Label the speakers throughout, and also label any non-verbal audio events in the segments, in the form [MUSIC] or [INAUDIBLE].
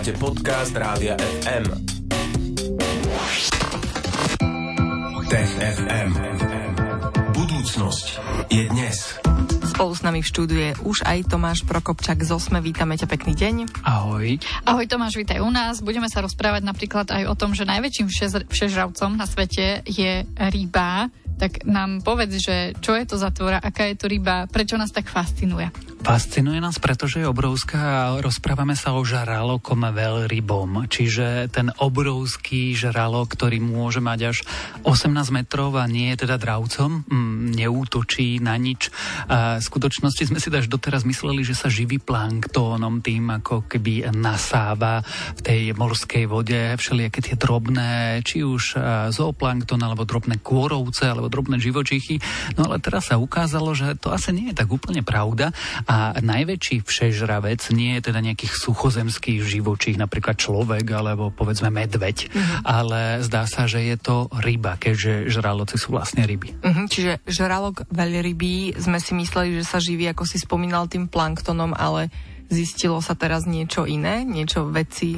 Speaker 1: Počúvate podcast Rádia FM. Tech FM. Budúcnosť je dnes.
Speaker 2: Spolu s nami v štúdiu je už aj Tomáš Prokopčak z Osme. Vítame ťa, pekný deň.
Speaker 3: Ahoj.
Speaker 4: Ahoj Tomáš, vítaj u nás. Budeme sa rozprávať napríklad aj o tom, že najväčším všežravcom na svete je ryba. Tak nám povedz, že čo je to za tvora, aká je to ryba, prečo nás tak fascinuje.
Speaker 3: Fascinuje nás, pretože je obrovská a rozprávame sa o žralokom veľrybom, čiže ten obrovský žralok, ktorý môže mať až 18 metrov a nie je teda dravcom, mm, neútočí na nič. A v skutočnosti sme si až doteraz mysleli, že sa živí planktónom tým, ako keby nasáva v tej morskej vode všelijaké tie drobné, či už zooplankton, alebo drobné kôrovce, alebo drobné živočichy. No ale teraz sa ukázalo, že to asi nie je tak úplne pravda a najväčší všežravec nie je teda nejakých suchozemských živočích, napríklad človek alebo povedzme medveď, uh-huh. ale zdá sa, že je to ryba, keďže žraloci sú vlastne ryby.
Speaker 2: Uh-huh, čiže žralok veľrybí sme si mysleli, že sa živí, ako si spomínal, tým planktonom, ale Zistilo sa teraz niečo iné? Niečo veci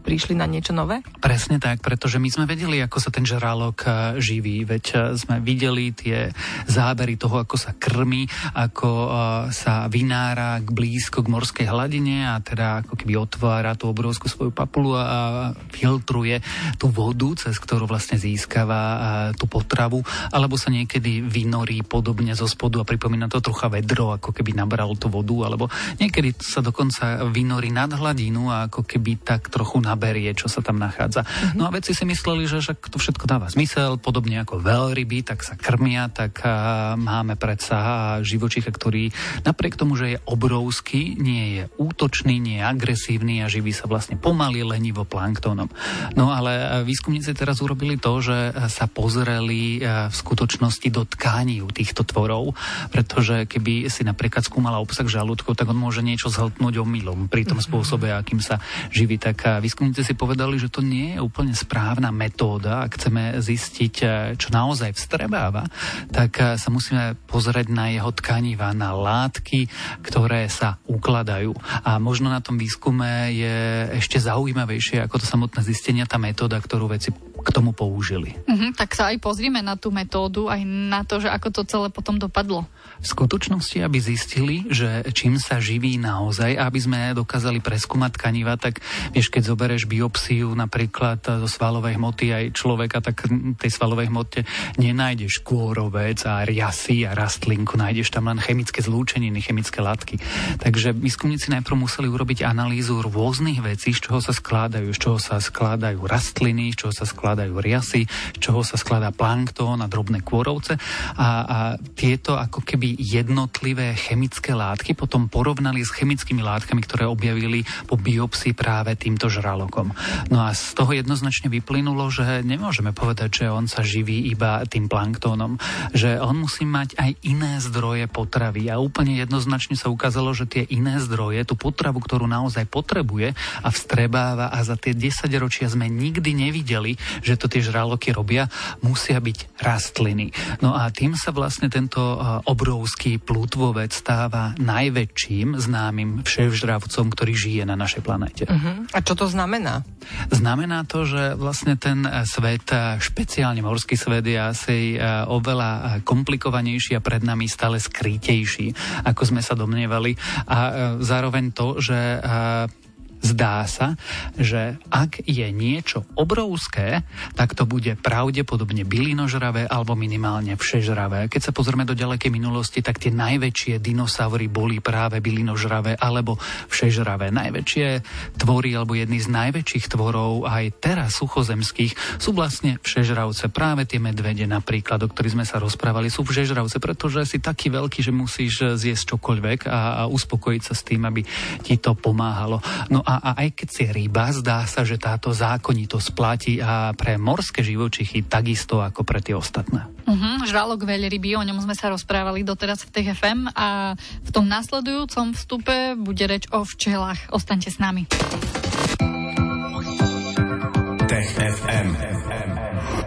Speaker 2: prišli na niečo nové?
Speaker 3: Presne tak, pretože my sme vedeli, ako sa ten žralok e, živí, veď e, sme videli tie zábery toho, ako sa krmi, ako e, sa vynára k blízko k morskej hladine a teda ako keby otvára tú obrovskú svoju papulu a filtruje tú vodu, cez ktorú vlastne získava tú potravu, alebo sa niekedy vynorí podobne zo spodu a pripomína to trocha vedro, ako keby nabral tú vodu, alebo niekedy sa dokonca vynorí nad hladinu a ako keby tak trochu naberie, čo sa tam nachádza. Mm-hmm. No a vedci si mysleli, že však to všetko dáva zmysel, podobne ako veľryby, tak sa krmia, tak máme predsa živočícha, ktorý napriek tomu, že je obrovský, nie je útočný, nie je agresívny a živí sa vlastne pomaly lenivo planktónom. No ale výskumníci teraz urobili to, že sa pozreli v skutočnosti do tkání u týchto tvorov, pretože keby si napríklad skúmala obsah žalúdkov, tak on môže niečo zhltnúť stretnúť omylom pri tom spôsobe, akým sa živí. Tak výskumníci si povedali, že to nie je úplne správna metóda. Ak chceme zistiť, e, čo naozaj vstrebáva, tak e, sa musíme pozrieť na jeho tkaniva, na látky, ktoré sa ukladajú. A možno na tom výskume je ešte zaujímavejšie ako to samotné zistenie tá metóda, ktorú veci k tomu použili.
Speaker 4: Uh-huh, tak sa aj pozrieme na tú metódu, aj na to, že ako to celé potom dopadlo.
Speaker 3: V skutočnosti, aby zistili, že čím sa živí naozaj, aby sme dokázali preskúmať tkaniva, tak vieš, keď zoberieš biopsiu napríklad zo svalovej hmoty aj človeka, tak tej svalovej hmote nenájdeš kôrovec a riasy a rastlinku, nájdeš tam len chemické zlúčeniny, chemické látky. Takže výskumníci najprv museli urobiť analýzu rôznych vecí, z čoho sa skladajú, z čoho sa skladajú rastliny, z čoho sa skladajú skladajú riasy, z čoho sa skladá planktón a drobné kôrovce a, a tieto ako keby jednotlivé chemické látky potom porovnali s chemickými látkami, ktoré objavili po biopsii práve týmto žralokom. No a z toho jednoznačne vyplynulo, že nemôžeme povedať, že on sa živí iba tým planktónom, že on musí mať aj iné zdroje potravy a úplne jednoznačne sa ukázalo, že tie iné zdroje, tú potravu, ktorú naozaj potrebuje a vstrebáva a za tie 10 ročia sme nikdy nevideli, že to tie žraloky robia, musia byť rastliny. No a tým sa vlastne tento obrovský plútvovec stáva najväčším známym vševžravcom, ktorý žije na našej planéte.
Speaker 2: Uh-huh. A čo to znamená?
Speaker 3: Znamená to, že vlastne ten e, svet, e, špeciálne morský svet, je asi e, oveľa komplikovanejší a pred nami stále skrytejší, ako sme sa domnievali. A zároveň to, že Zdá sa, že ak je niečo obrovské, tak to bude pravdepodobne bylinožravé alebo minimálne všežravé. Keď sa pozrieme do ďalekej minulosti, tak tie najväčšie dinosaury boli práve bylinožravé alebo všežravé. Najväčšie tvory alebo jedny z najväčších tvorov aj teraz suchozemských sú vlastne všežravce. Práve tie medvede napríklad, o ktorých sme sa rozprávali, sú všežravce, pretože si taký veľký, že musíš zjesť čokoľvek a, a uspokojiť sa s tým, aby ti to pomáhalo. No a, a aj keď si ryba, zdá sa, že táto zákonitosť platí a pre morské živočichy takisto ako pre tie ostatné.
Speaker 4: Uh-huh, žralok veľryby, o ňom sme sa rozprávali doteraz v TFM a v tom následujúcom vstupe bude reč o včelách. Ostaňte s nami.
Speaker 1: Tech FM.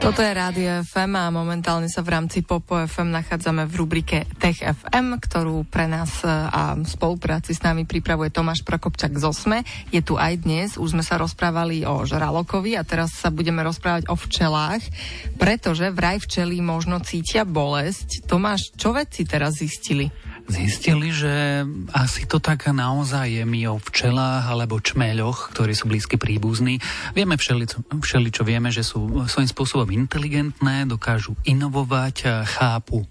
Speaker 2: Toto je Rádio FM a momentálne sa v rámci Popo FM nachádzame v rubrike Tech FM, ktorú pre nás e, a v spolupráci s nami pripravuje Tomáš Prokopčak z Osme. Je tu aj dnes, už sme sa rozprávali o žralokovi a teraz sa budeme rozprávať o včelách, pretože vraj včely možno cítia bolesť. Tomáš, čo vedci teraz zistili?
Speaker 3: Zistili, že asi to tak naozaj je my o včelách alebo čmeľoch, ktorí sú blízky príbuzní. Vieme všeli, čo vieme, že sú svojím spôsobom inteligentné, dokážu inovovať, chápu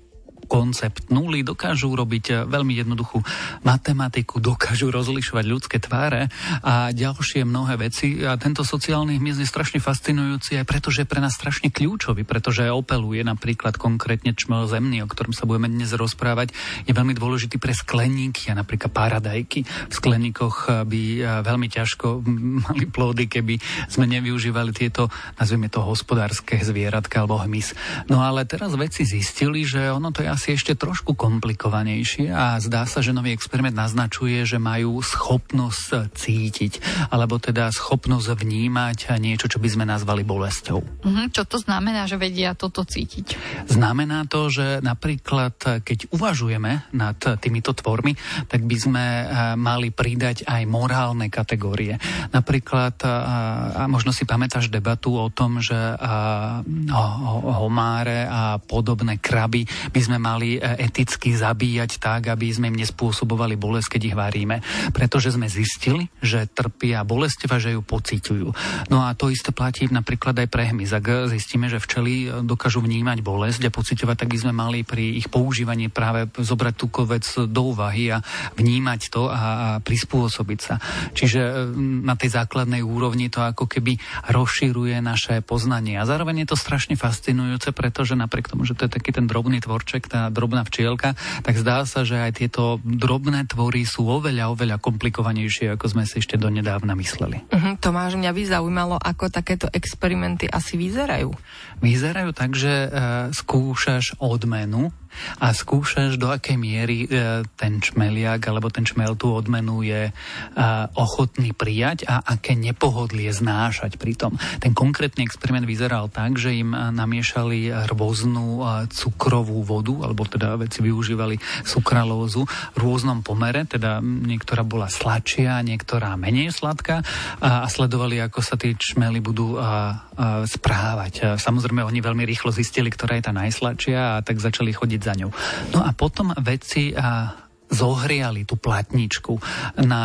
Speaker 3: koncept nuly, dokážu robiť eh, veľmi jednoduchú matematiku, [LAUGHS] dokážu rozlišovať ľudské tváre a ďalšie mnohé veci. A tento sociálny hmyz je strašne fascinujúci aj preto, že je pre nás strašne kľúčový, pretože opeluje napríklad konkrétne čmel zemný, o ktorom sa budeme dnes rozprávať, je veľmi dôležitý pre skleníky a napríklad paradajky. V skleníkoch eh, by eh, veľmi ťažko [LAUGHS] mali plody, keby sme nevyužívali tieto, nazvime to hospodárske zvieratka alebo hmyz. No ale teraz veci zistili, že ono to je asi ešte trošku komplikovanejšie a zdá sa, že nový experiment naznačuje, že majú schopnosť cítiť, alebo teda schopnosť vnímať niečo, čo by sme nazvali bolesťou.
Speaker 4: Uh-huh. Čo to znamená, že vedia toto cítiť?
Speaker 3: Znamená to, že napríklad, keď uvažujeme nad týmito tvormi, tak by sme eh, mali pridať aj morálne kategórie. Napríklad, eh, a možno si pamätáš debatu o tom, že eh, homáre a podobné kraby by sme mali e, eticky zabíjať tak, aby sme im nespôsobovali bolesť, keď ich varíme. Pretože sme zistili, že trpia bolesť a že ju pociťujú. No a to isté platí napríklad aj pre hmyz. Ak zistíme, že včely dokážu vnímať bolesť a pociťovať, tak by sme mali pri ich používaní práve zobrať tú vec do úvahy a vnímať to a, a prispôsobiť sa. Čiže e, na tej základnej úrovni to ako keby rozširuje naše poznanie. A zároveň je to strašne fascinujúce, pretože napriek tomu, že to je taký ten drobný tvorček, tá drobná včielka, tak zdá sa, že aj tieto drobné tvory sú oveľa, oveľa komplikovanejšie, ako sme si ešte donedávna mysleli.
Speaker 2: Uh-huh, Tomáš, mňa by zaujímalo, ako takéto experimenty asi vyzerajú.
Speaker 3: Vyzerajú tak, že uh, skúšaš odmenu a skúšaš, do akej miery e, ten čmeliak alebo ten čmel tú odmenu je e, ochotný prijať a aké nepohodlie znášať pri tom. Ten konkrétny experiment vyzeral tak, že im namiešali rôznu cukrovú vodu, alebo teda veci využívali sukralózu v rôznom pomere, teda niektorá bola sladšia, niektorá menej sladká a, sledovali, ako sa tí čmely budú správať. Samozrejme, oni veľmi rýchlo zistili, ktorá je tá najsladšia a tak začali chodiť za ňou. No a potom veci a zohriali tú platničku na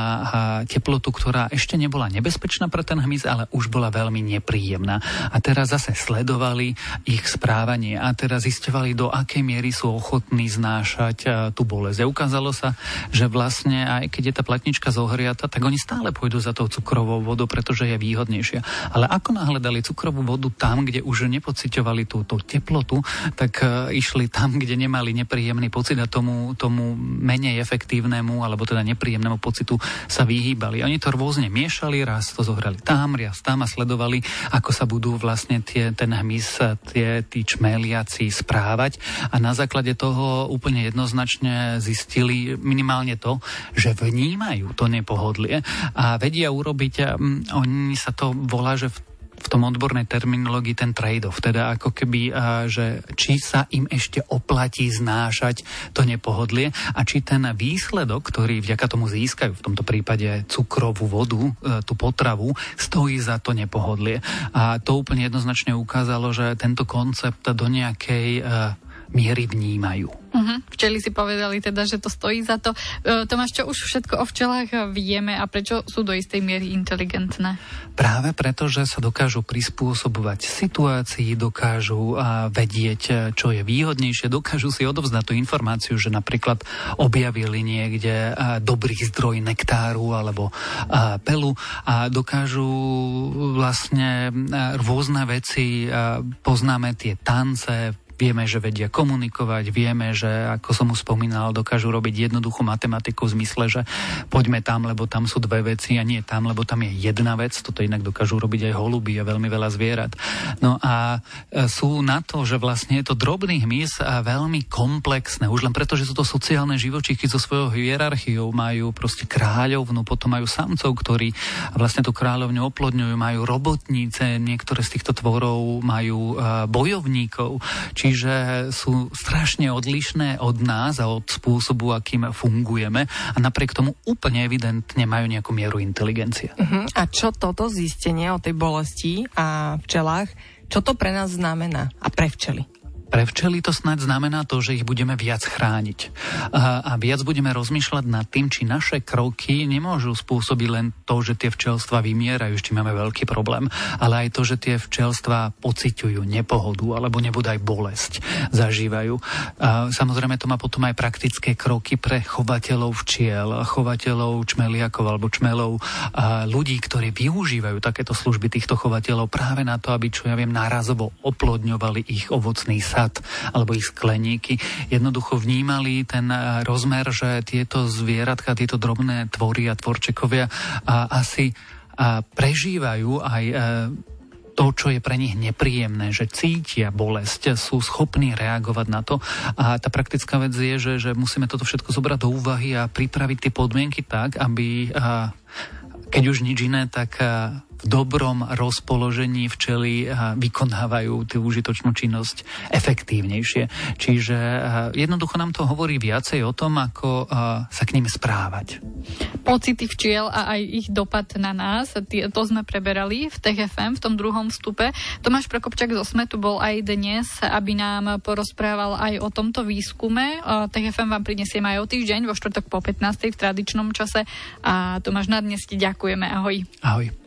Speaker 3: teplotu, ktorá ešte nebola nebezpečná pre ten hmyz, ale už bola veľmi nepríjemná. A teraz zase sledovali ich správanie a teraz zistovali, do akej miery sú ochotní znášať tú bolesť. A ukázalo sa, že vlastne aj keď je tá platnička zohriata, tak oni stále pôjdu za tou cukrovou vodou, pretože je výhodnejšia. Ale ako náhle dali cukrovú vodu tam, kde už nepociťovali tú, tú teplotu, tak uh, išli tam, kde nemali nepríjemný pocit a tomu, tomu menej efektívnemu alebo teda nepríjemnému pocitu sa vyhýbali. Oni to rôzne miešali, raz to zohrali tam, raz tam a sledovali, ako sa budú vlastne tie, ten hmyz, tie, tí čmeliaci správať a na základe toho úplne jednoznačne zistili minimálne to, že vnímajú to nepohodlie a vedia urobiť, oni sa to volá, že v v tom odbornej terminológii ten trade-off, teda ako keby, že či sa im ešte oplatí znášať to nepohodlie a či ten výsledok, ktorý vďaka tomu získajú, v tomto prípade cukrovú vodu, e, tú potravu, stojí za to nepohodlie. A to úplne jednoznačne ukázalo, že tento koncept do nejakej e, miery vnímajú.
Speaker 4: Uh-huh. Včeli si povedali teda, že to stojí za to. E, Tomáš, čo už všetko o včelách vieme a prečo sú do istej miery inteligentné?
Speaker 3: Práve preto, že sa dokážu prispôsobovať situácii, dokážu a, vedieť, čo je výhodnejšie, dokážu si odovzdať tú informáciu, že napríklad objavili niekde a, dobrý zdroj nektáru alebo a, pelu a dokážu vlastne a, rôzne veci, a, poznáme tie tance, vieme, že vedia komunikovať, vieme, že ako som už spomínal, dokážu robiť jednoduchú matematiku v zmysle, že poďme tam, lebo tam sú dve veci a nie tam, lebo tam je jedna vec. Toto inak dokážu robiť aj holuby a veľmi veľa zvierat. No a e, sú na to, že vlastne je to drobný hmyz a veľmi komplexné. Už len preto, že sú to sociálne živočichy so svojou hierarchiou, majú proste kráľovnú, potom majú samcov, ktorí vlastne tú kráľovňu oplodňujú, majú robotníce, niektoré z týchto tvorov majú e, bojovníkov, čiže sú strašne odlišné od nás a od spôsobu, akým fungujeme a napriek tomu úplne evidentne majú nejakú mieru inteligencie.
Speaker 2: Uh-huh. A čo toto zistenie o tej bolesti a včelách, čo to pre nás znamená a pre včely?
Speaker 3: Pre včely to snad znamená to, že ich budeme viac chrániť. A, a viac budeme rozmýšľať nad tým, či naše kroky nemôžu spôsobiť len to, že tie včelstva vymierajú, či máme veľký problém, ale aj to, že tie včelstva pociťujú nepohodu alebo nebude aj bolesť zažívajú. A, samozrejme to má potom aj praktické kroky pre chovateľov včiel, chovateľov čmeliakov alebo čmelov, a ľudí, ktorí využívajú takéto služby týchto chovateľov práve na to, aby, čo ja viem, nárazovo oplodňovali ich ovocný sad sad alebo ich skleníky, jednoducho vnímali ten eh, rozmer, že tieto zvieratka, tieto drobné tvory a tvorčekovia a asi a prežívajú aj eh, to, čo je pre nich nepríjemné, že cítia bolesť, sú schopní reagovať na to. A tá praktická vec je, že, že musíme toto všetko zobrať do úvahy a pripraviť tie podmienky tak, aby a, keď už nič iné, tak v dobrom rozpoložení včely vykonávajú tú užitočnú činnosť efektívnejšie. Čiže jednoducho nám to hovorí viacej o tom, ako sa k ním správať.
Speaker 4: Pocity včiel a aj ich dopad na nás, to sme preberali v TFM v tom druhom vstupe. Tomáš Prokopčak zo Smetu bol aj dnes, aby nám porozprával aj o tomto výskume. TFM vám prinesieme aj o týždeň, vo štvrtok po 15. v tradičnom čase. A Tomáš, na dnes ti ďakujeme. Ahoj.
Speaker 3: Ahoj.